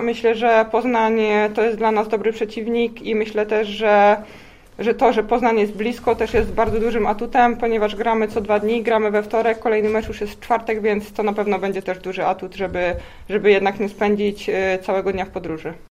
Myślę, że Poznań to jest dla nas dobry przeciwnik i myślę też, że, że to, że Poznań jest blisko też jest bardzo dużym atutem, ponieważ gramy co dwa dni, gramy we wtorek, kolejny mecz już jest w czwartek, więc to na pewno będzie też duży atut, żeby, żeby jednak nie spędzić y, całego dnia w podróży.